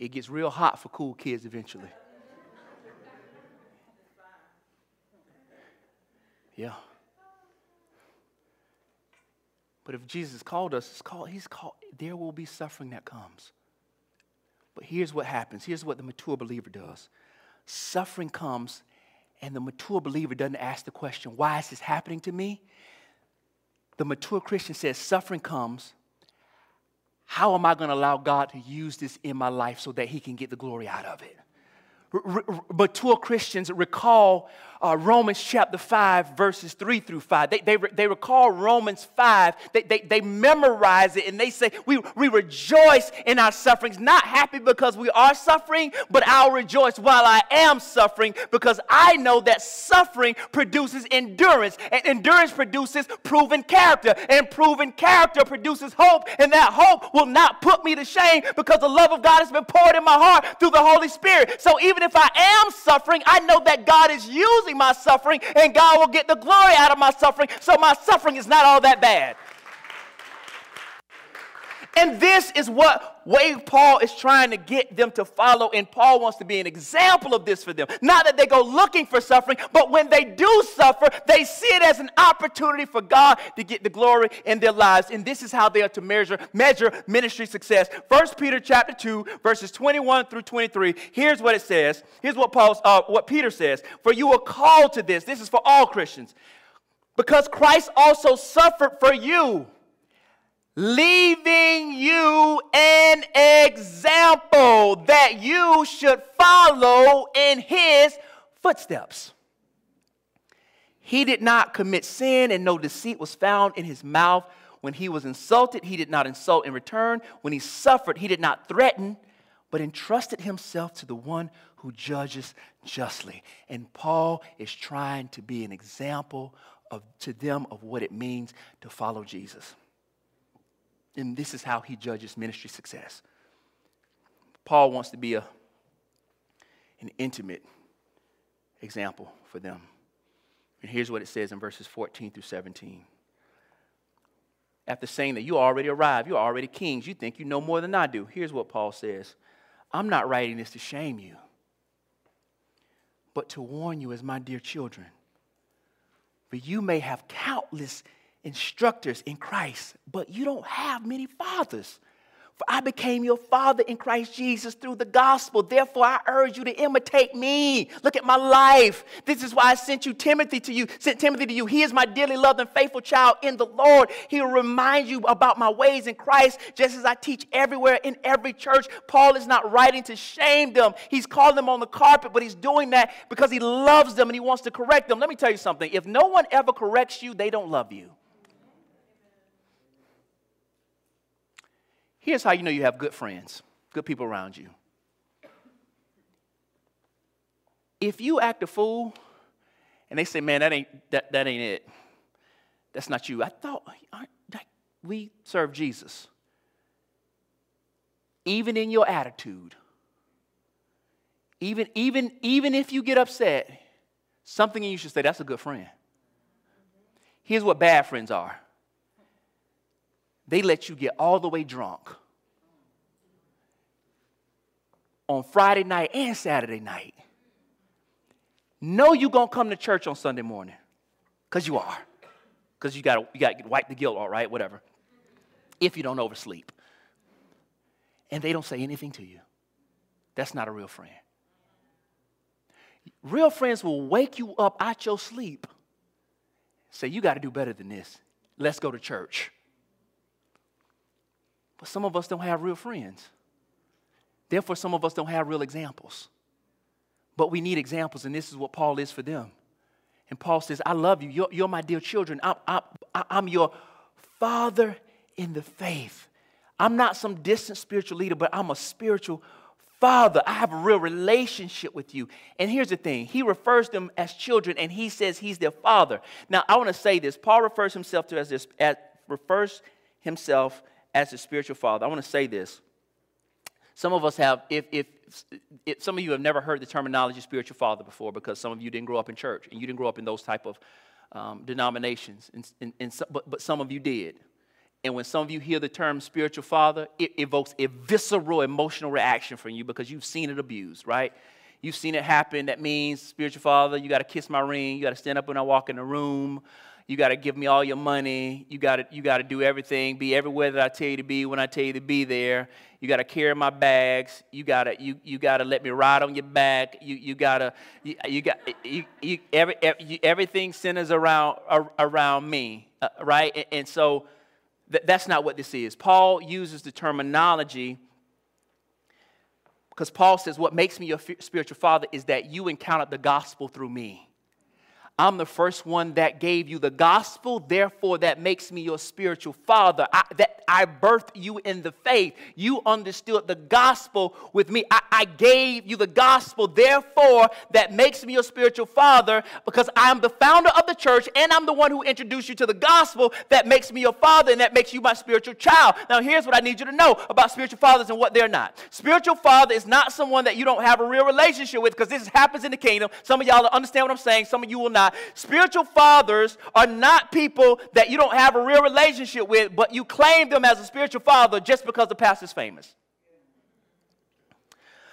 It gets real hot for cool kids eventually. Yeah. But if Jesus called us, called, he's called, there will be suffering that comes. But here's what happens. Here's what the mature believer does. Suffering comes, and the mature believer doesn't ask the question, why is this happening to me? The mature Christian says, suffering comes, how am I going to allow God to use this in my life so that He can get the glory out of it? but mature Christians recall uh, Romans chapter 5, verses 3 through 5. They, they, they recall Romans 5. They, they, they memorize it and they say, we, we rejoice in our sufferings, not happy because we are suffering, but I'll rejoice while I am suffering because I know that suffering produces endurance, and endurance produces proven character, and proven character produces hope, and that hope will not put me to shame because the love of God has been poured in my heart through the Holy Spirit. So even if I am suffering, I know that God is using my suffering, and God will get the glory out of my suffering, so my suffering is not all that bad. And this is what way Paul is trying to get them to follow, and Paul wants to be an example of this for them. Not that they go looking for suffering, but when they do suffer, they see it as an opportunity for God to get the glory in their lives. And this is how they are to measure, measure ministry success. 1 Peter chapter 2, verses 21 through 23. Here's what it says. Here's what Paul's uh, what Peter says. For you are called to this. This is for all Christians. Because Christ also suffered for you leaving you an example that you should follow in his footsteps. He did not commit sin, and no deceit was found in his mouth. When he was insulted, he did not insult in return. When he suffered, he did not threaten, but entrusted himself to the one who judges justly. And Paul is trying to be an example of, to them of what it means to follow Jesus. And this is how he judges ministry success. Paul wants to be a, an intimate example for them. And here's what it says in verses 14 through 17. After saying that you already arrived, you're already kings, you think you know more than I do. Here's what Paul says I'm not writing this to shame you, but to warn you as my dear children. For you may have countless instructors in Christ, but you don't have many fathers. For I became your father in Christ Jesus through the gospel. Therefore, I urge you to imitate me. Look at my life. This is why I sent you Timothy to you, sent Timothy to you. He is my dearly loved and faithful child in the Lord. He will remind you about my ways in Christ, just as I teach everywhere in every church. Paul is not writing to shame them. He's calling them on the carpet, but he's doing that because he loves them and he wants to correct them. Let me tell you something. If no one ever corrects you, they don't love you. Here's how you know you have good friends, good people around you. If you act a fool and they say, man, that ain't, that, that ain't it, that's not you. I thought we serve Jesus. Even in your attitude, even, even, even if you get upset, something in you should say, that's a good friend. Here's what bad friends are they let you get all the way drunk on Friday night and Saturday night. Know you're going to come to church on Sunday morning because you are. Because you got you to wipe the guilt, all right, whatever. If you don't oversleep. And they don't say anything to you. That's not a real friend. Real friends will wake you up out your sleep. Say, you got to do better than this. Let's go to church. But some of us don't have real friends. Therefore, some of us don't have real examples. But we need examples, and this is what Paul is for them. And Paul says, I love you. You're, you're my dear children. I'm, I'm, I'm your father in the faith. I'm not some distant spiritual leader, but I'm a spiritual father. I have a real relationship with you. And here's the thing He refers them as children, and he says he's their father. Now, I want to say this. Paul refers himself to as this, as, refers himself as a spiritual father. I want to say this. Some of us have, if, if, if, some of you have never heard the terminology spiritual father before because some of you didn't grow up in church and you didn't grow up in those type of um, denominations, and, and, and so, but, but some of you did. And when some of you hear the term spiritual father, it evokes a visceral emotional reaction from you because you've seen it abused, right? You've seen it happen. That means spiritual father, you got to kiss my ring, you got to stand up when I walk in the room. You got to give me all your money. You got to you got to do everything. Be everywhere that I tell you to be when I tell you to be there. You got to carry my bags. You got to you you got to let me ride on your back. You you got to you, you, got you, you every, every, everything centers around around me, uh, right? And, and so th- that's not what this is. Paul uses the terminology because Paul says what makes me your spiritual father is that you encountered the gospel through me. I'm the first one that gave you the gospel, therefore, that makes me your spiritual father. I, that I birthed you in the faith. You understood the gospel with me. I, I gave you the gospel, therefore, that makes me your spiritual father because I'm the founder of the church and I'm the one who introduced you to the gospel that makes me your father and that makes you my spiritual child. Now, here's what I need you to know about spiritual fathers and what they're not. Spiritual father is not someone that you don't have a real relationship with because this happens in the kingdom. Some of y'all understand what I'm saying, some of you will not not. Spiritual fathers are not people that you don't have a real relationship with, but you claim them as a spiritual father just because the pastor's famous.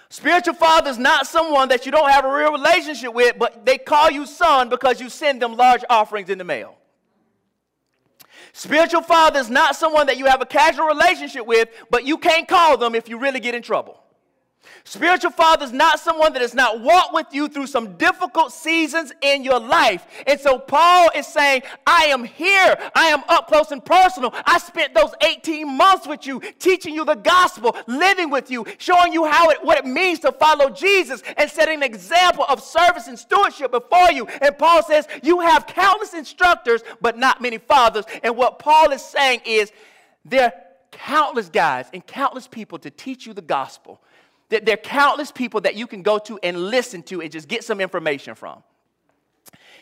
Spiritual father is not someone that you don't have a real relationship with, but they call you son because you send them large offerings in the mail. Spiritual father is not someone that you have a casual relationship with, but you can't call them if you really get in trouble. Spiritual father is not someone that has not walked with you through some difficult seasons in your life. And so Paul is saying, I am here. I am up close and personal. I spent those 18 months with you, teaching you the gospel, living with you, showing you how it, what it means to follow Jesus and setting an example of service and stewardship before you. And Paul says, You have countless instructors, but not many fathers. And what Paul is saying is, there are countless guys and countless people to teach you the gospel there are countless people that you can go to and listen to and just get some information from.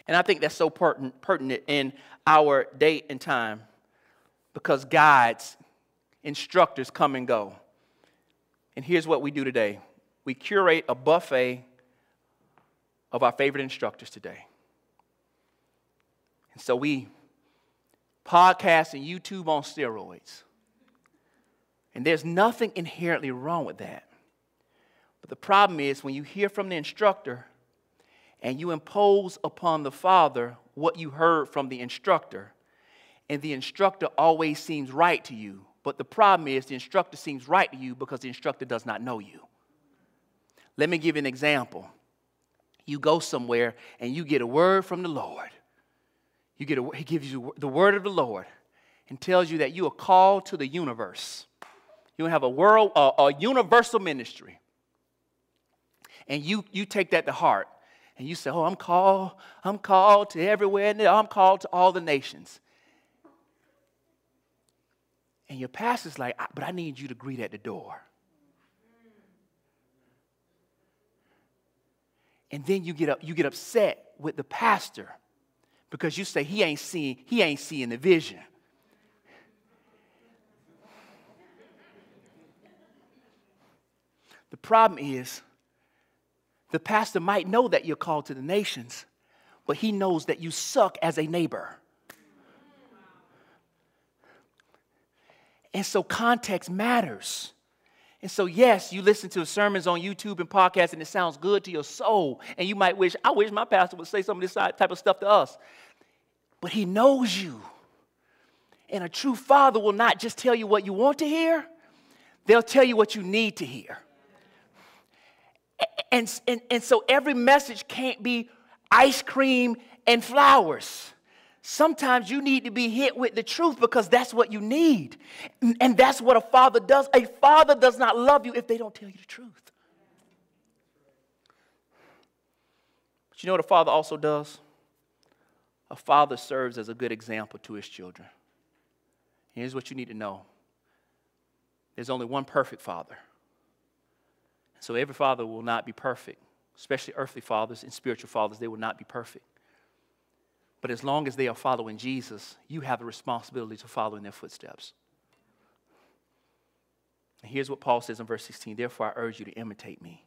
And I think that's so pertinent in our date and time because guides, instructors come and go. And here's what we do today we curate a buffet of our favorite instructors today. And so we podcast and YouTube on steroids. And there's nothing inherently wrong with that. The problem is when you hear from the instructor and you impose upon the father what you heard from the instructor, and the instructor always seems right to you. But the problem is the instructor seems right to you because the instructor does not know you. Let me give you an example. You go somewhere and you get a word from the Lord. You get a, he gives you the word of the Lord and tells you that you are called to the universe. You have a world, a, a universal ministry and you, you take that to heart and you say, Oh, I'm called, I'm called to everywhere, and I'm called to all the nations. And your pastor's like, But I need you to greet at the door. And then you get up, you get upset with the pastor because you say he ain't seeing, he ain't seeing the vision. The problem is the pastor might know that you're called to the nations, but he knows that you suck as a neighbor. And so context matters. And so, yes, you listen to sermons on YouTube and podcasts, and it sounds good to your soul. And you might wish, I wish my pastor would say some of this type of stuff to us. But he knows you. And a true father will not just tell you what you want to hear, they'll tell you what you need to hear. And, and, and so every message can't be ice cream and flowers. Sometimes you need to be hit with the truth because that's what you need. And that's what a father does. A father does not love you if they don't tell you the truth. But you know what a father also does? A father serves as a good example to his children. Here's what you need to know there's only one perfect father. So every father will not be perfect, especially earthly fathers and spiritual fathers, they will not be perfect. But as long as they are following Jesus, you have the responsibility to follow in their footsteps. And here's what Paul says in verse 16 Therefore, I urge you to imitate me.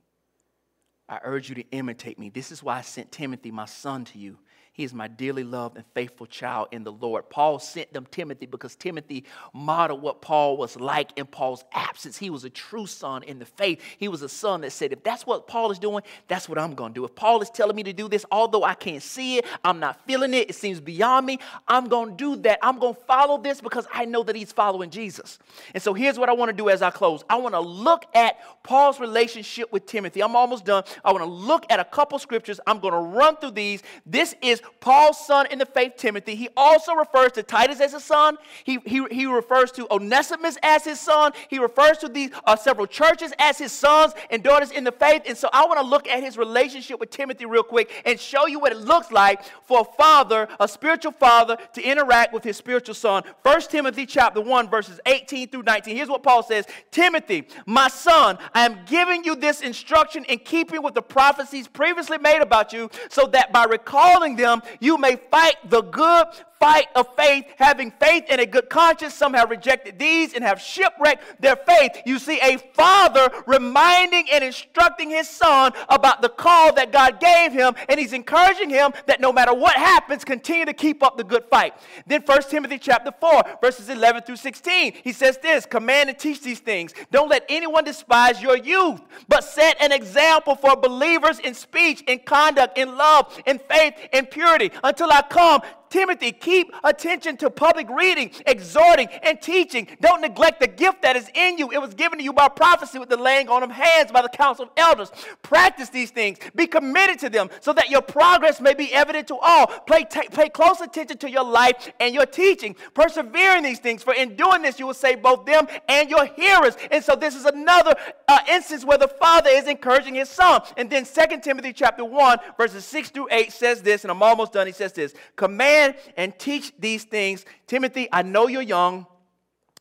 I urge you to imitate me. This is why I sent Timothy, my son, to you he is my dearly loved and faithful child in the Lord. Paul sent them Timothy because Timothy modeled what Paul was like in Paul's absence. He was a true son in the faith. He was a son that said, if that's what Paul is doing, that's what I'm going to do. If Paul is telling me to do this, although I can't see it, I'm not feeling it, it seems beyond me, I'm going to do that. I'm going to follow this because I know that he's following Jesus. And so here's what I want to do as I close I want to look at Paul's relationship with Timothy. I'm almost done. I want to look at a couple scriptures. I'm going to run through these. This is Paul's son in the faith, Timothy. He also refers to Titus as his son. He, he, he refers to Onesimus as his son. He refers to these uh, several churches as his sons and daughters in the faith. And so I want to look at his relationship with Timothy real quick and show you what it looks like for a father, a spiritual father, to interact with his spiritual son. 1 Timothy chapter 1, verses 18 through 19. Here's what Paul says Timothy, my son, I am giving you this instruction in keeping with the prophecies previously made about you, so that by recalling them, you may fight the good fight of faith, having faith and a good conscience. Some have rejected these and have shipwrecked their faith. You see, a father reminding and instructing his son about the call that God gave him, and he's encouraging him that no matter what happens, continue to keep up the good fight. Then 1 Timothy chapter 4, verses 11 through 16, he says this command and teach these things. Don't let anyone despise your youth, but set an example for believers in speech, in conduct, in love, in faith, in purity. Until I come, Timothy, keep attention to public reading, exhorting, and teaching. Don't neglect the gift that is in you. It was given to you by prophecy with the laying on of hands by the council of elders. Practice these things. Be committed to them so that your progress may be evident to all. Pay, pay close attention to your life and your teaching. Persevere in these things, for in doing this, you will save both them and your hearers. And so this is another uh, instance where the father is encouraging his son. And then 2 Timothy chapter 1, verses 6 through 8 says this, and I'm almost done. He says this Command and teach these things. Timothy, I know you're young,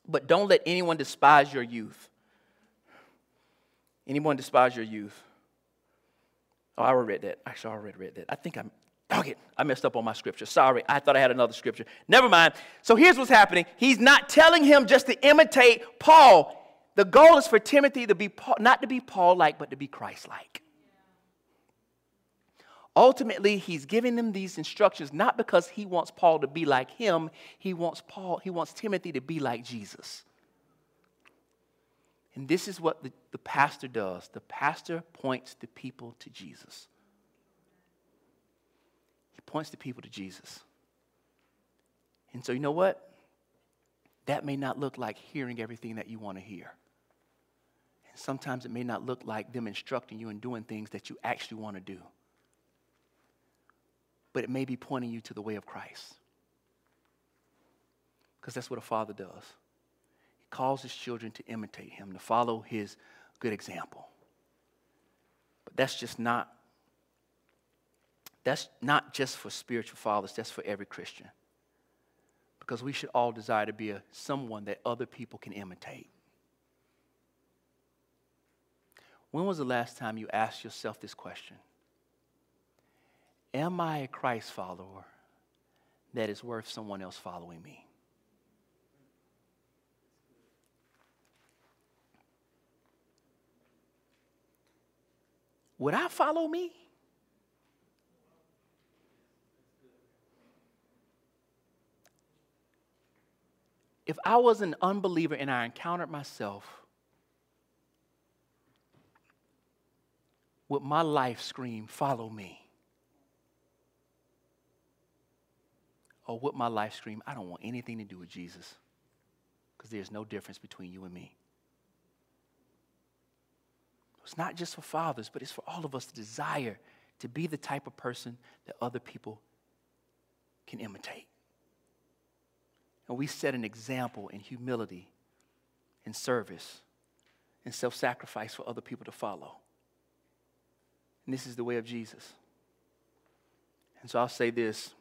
but don't let anyone despise your youth. Anyone despise your youth? Oh, I already read that. Actually, I already read that. I think I'm, okay, I messed up on my scripture. Sorry, I thought I had another scripture. Never mind. So here's what's happening. He's not telling him just to imitate Paul. The goal is for Timothy to be Paul, not to be Paul like, but to be Christ like. Ultimately, he's giving them these instructions not because he wants Paul to be like him, he wants Paul, he wants Timothy to be like Jesus. And this is what the, the pastor does. The pastor points the people to Jesus. He points the people to Jesus. And so, you know what? That may not look like hearing everything that you want to hear. And sometimes it may not look like them instructing you and doing things that you actually want to do but it may be pointing you to the way of Christ. Because that's what a father does. He calls his children to imitate him, to follow his good example. But that's just not that's not just for spiritual fathers, that's for every Christian. Because we should all desire to be a, someone that other people can imitate. When was the last time you asked yourself this question? Am I a Christ follower that is worth someone else following me? Would I follow me? If I was an unbeliever and I encountered myself, would my life scream, Follow me? Or what my life scream, I don't want anything to do with Jesus because there's no difference between you and me. It's not just for fathers, but it's for all of us to desire to be the type of person that other people can imitate. And we set an example in humility, in service, in self sacrifice for other people to follow. And this is the way of Jesus. And so I'll say this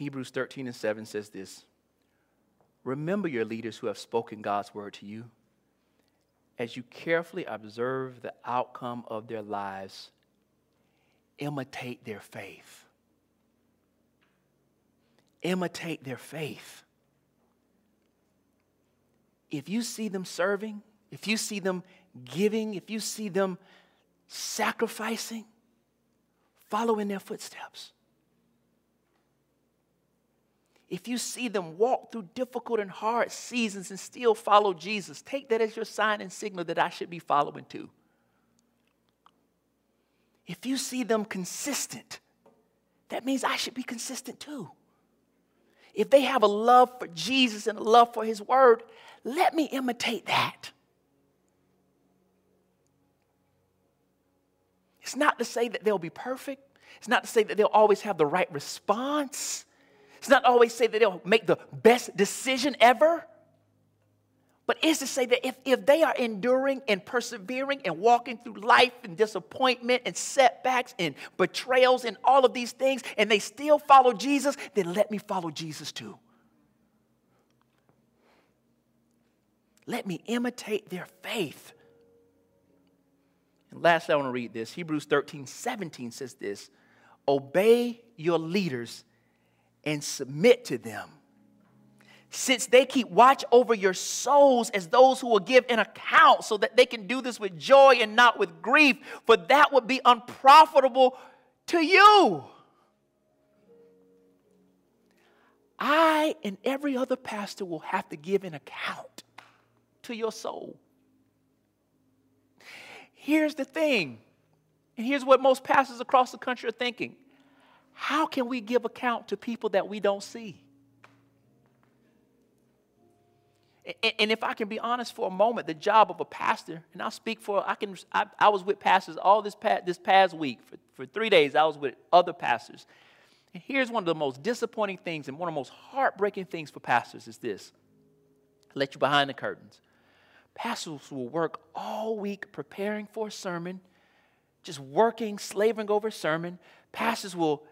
Hebrews 13 and 7 says this Remember your leaders who have spoken God's word to you. As you carefully observe the outcome of their lives, imitate their faith. Imitate their faith. If you see them serving, if you see them giving, if you see them sacrificing, follow in their footsteps if you see them walk through difficult and hard seasons and still follow Jesus, take that as your sign and signal that I should be following too. If you see them consistent, that means I should be consistent too. If they have a love for Jesus and a love for His Word, let me imitate that. It's not to say that they'll be perfect. It's not to say that they'll always have the right response. It's not always say that they'll make the best decision ever. But it's to say that if, if they are enduring and persevering and walking through life and disappointment and setbacks and betrayals and all of these things, and they still follow Jesus, then let me follow Jesus too. Let me imitate their faith. And lastly, I want to read this. Hebrews 13, 17 says this Obey your leaders and submit to them, since they keep watch over your souls as those who will give an account, so that they can do this with joy and not with grief, for that would be unprofitable to you. I and every other pastor will have to give an account to your soul. Here's the thing, and here's what most pastors across the country are thinking how can we give account to people that we don't see? And if I can be honest for a moment, the job of a pastor, and I'll speak for, I can, I, I was with pastors all this past, this past week. For, for three days, I was with other pastors. And here's one of the most disappointing things and one of the most heartbreaking things for pastors is this. I'll let you behind the curtains. Pastors will work all week preparing for a sermon, just working, slaving over a sermon. Pastors will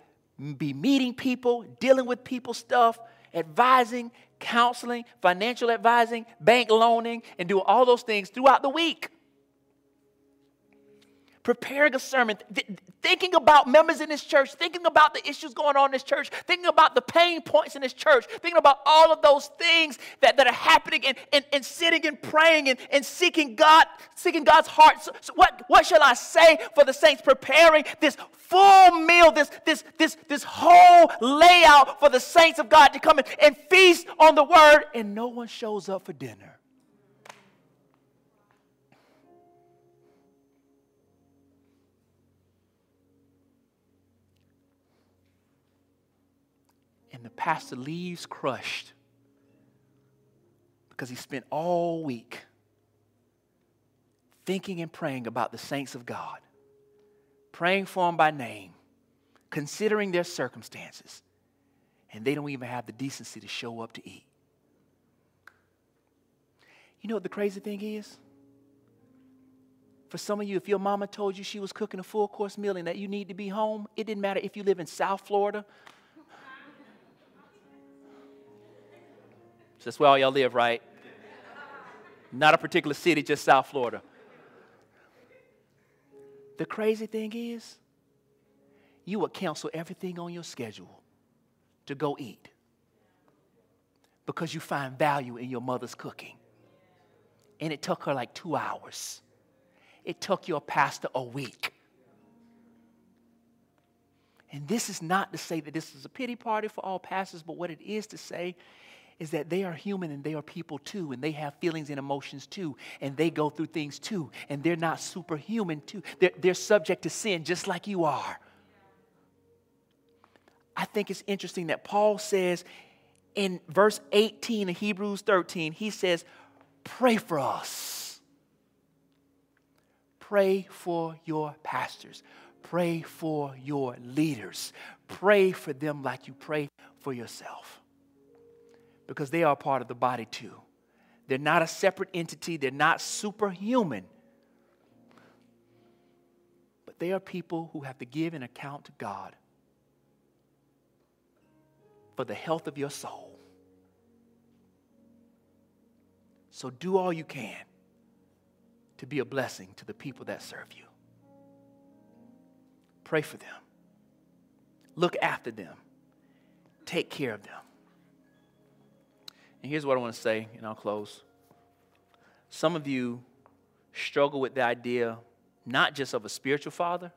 be meeting people, dealing with people stuff, advising, counseling, financial advising, bank loaning, and do all those things throughout the week preparing a sermon, th- thinking about members in this church, thinking about the issues going on in this church, thinking about the pain points in this church, thinking about all of those things that, that are happening and, and, and sitting and praying and, and seeking God, seeking God's heart. So, so what, what shall I say for the saints? Preparing this full meal, this, this, this, this whole layout for the saints of God to come in and feast on the word, and no one shows up for dinner. The pastor leaves crushed because he spent all week thinking and praying about the saints of God, praying for them by name, considering their circumstances, and they don't even have the decency to show up to eat. You know what the crazy thing is? For some of you, if your mama told you she was cooking a full course meal and that you need to be home, it didn't matter if you live in South Florida That's where all y'all live, right? Not a particular city, just South Florida. The crazy thing is, you would cancel everything on your schedule to go eat because you find value in your mother's cooking. And it took her like two hours. It took your pastor a week. And this is not to say that this is a pity party for all pastors, but what it is to say is that they are human and they are people too, and they have feelings and emotions too, and they go through things too, and they're not superhuman too. They're, they're subject to sin just like you are. I think it's interesting that Paul says in verse 18 of Hebrews 13, he says, Pray for us. Pray for your pastors. Pray for your leaders. Pray for them like you pray for yourself because they are part of the body too. They're not a separate entity, they're not superhuman. But they are people who have to give an account to God for the health of your soul. So do all you can to be a blessing to the people that serve you. Pray for them. Look after them. Take care of them. Here's what I want to say, and I'll close. Some of you struggle with the idea not just of a spiritual father,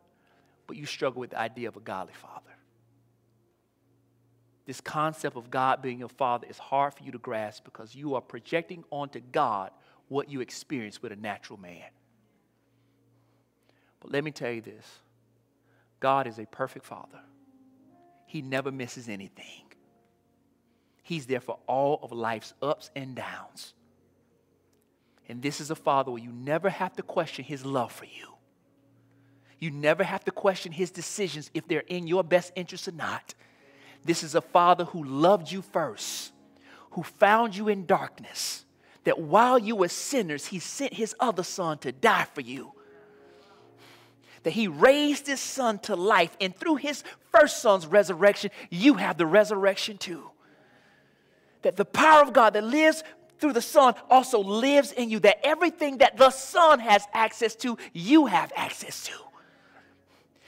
but you struggle with the idea of a godly father. This concept of God being your father is hard for you to grasp because you are projecting onto God what you experience with a natural man. But let me tell you this God is a perfect father, He never misses anything. He's there for all of life's ups and downs. And this is a father where you never have to question his love for you. You never have to question his decisions if they're in your best interest or not. This is a father who loved you first, who found you in darkness, that while you were sinners, he sent his other son to die for you. That he raised his son to life, and through his first son's resurrection, you have the resurrection too. That the power of God that lives through the Son also lives in you, that everything that the Son has access to, you have access to.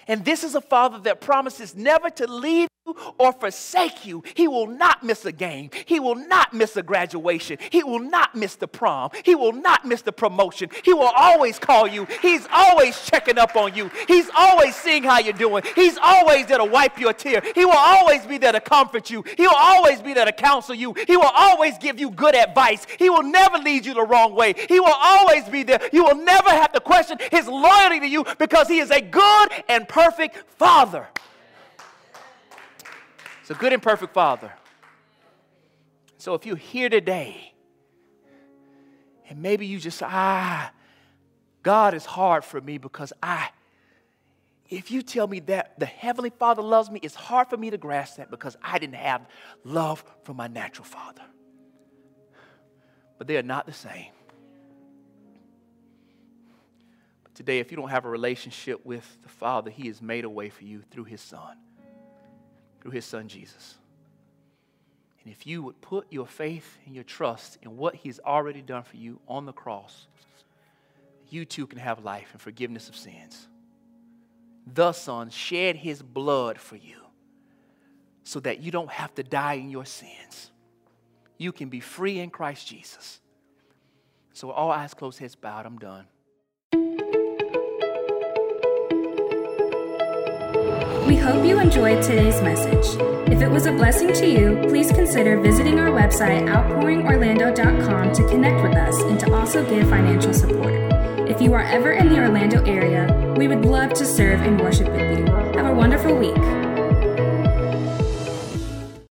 And this is a Father that promises never to leave or forsake you. He will not miss a game. He will not miss a graduation. He will not miss the prom. He will not miss the promotion. He will always call you. He's always checking up on you. He's always seeing how you're doing. He's always there to wipe your tear. He will always be there to comfort you. He will always be there to counsel you. He will always give you good advice. He will never lead you the wrong way. He will always be there. You will never have to question his loyalty to you because he is a good and perfect father. It's a good and perfect Father. So if you're here today, and maybe you just, say, ah, God is hard for me because I, if you tell me that the Heavenly Father loves me, it's hard for me to grasp that because I didn't have love from my natural father. But they are not the same. But today, if you don't have a relationship with the Father, He has made a way for you through His Son through his son Jesus. And if you would put your faith and your trust in what he's already done for you on the cross, you too can have life and forgiveness of sins. The Son shed his blood for you so that you don't have to die in your sins. You can be free in Christ Jesus. So, all eyes closed, heads bowed, I'm done. We hope you enjoyed today's message. If it was a blessing to you, please consider visiting our website, outpouringorlando.com, to connect with us and to also give financial support. If you are ever in the Orlando area, we would love to serve and worship with you. Have a wonderful week.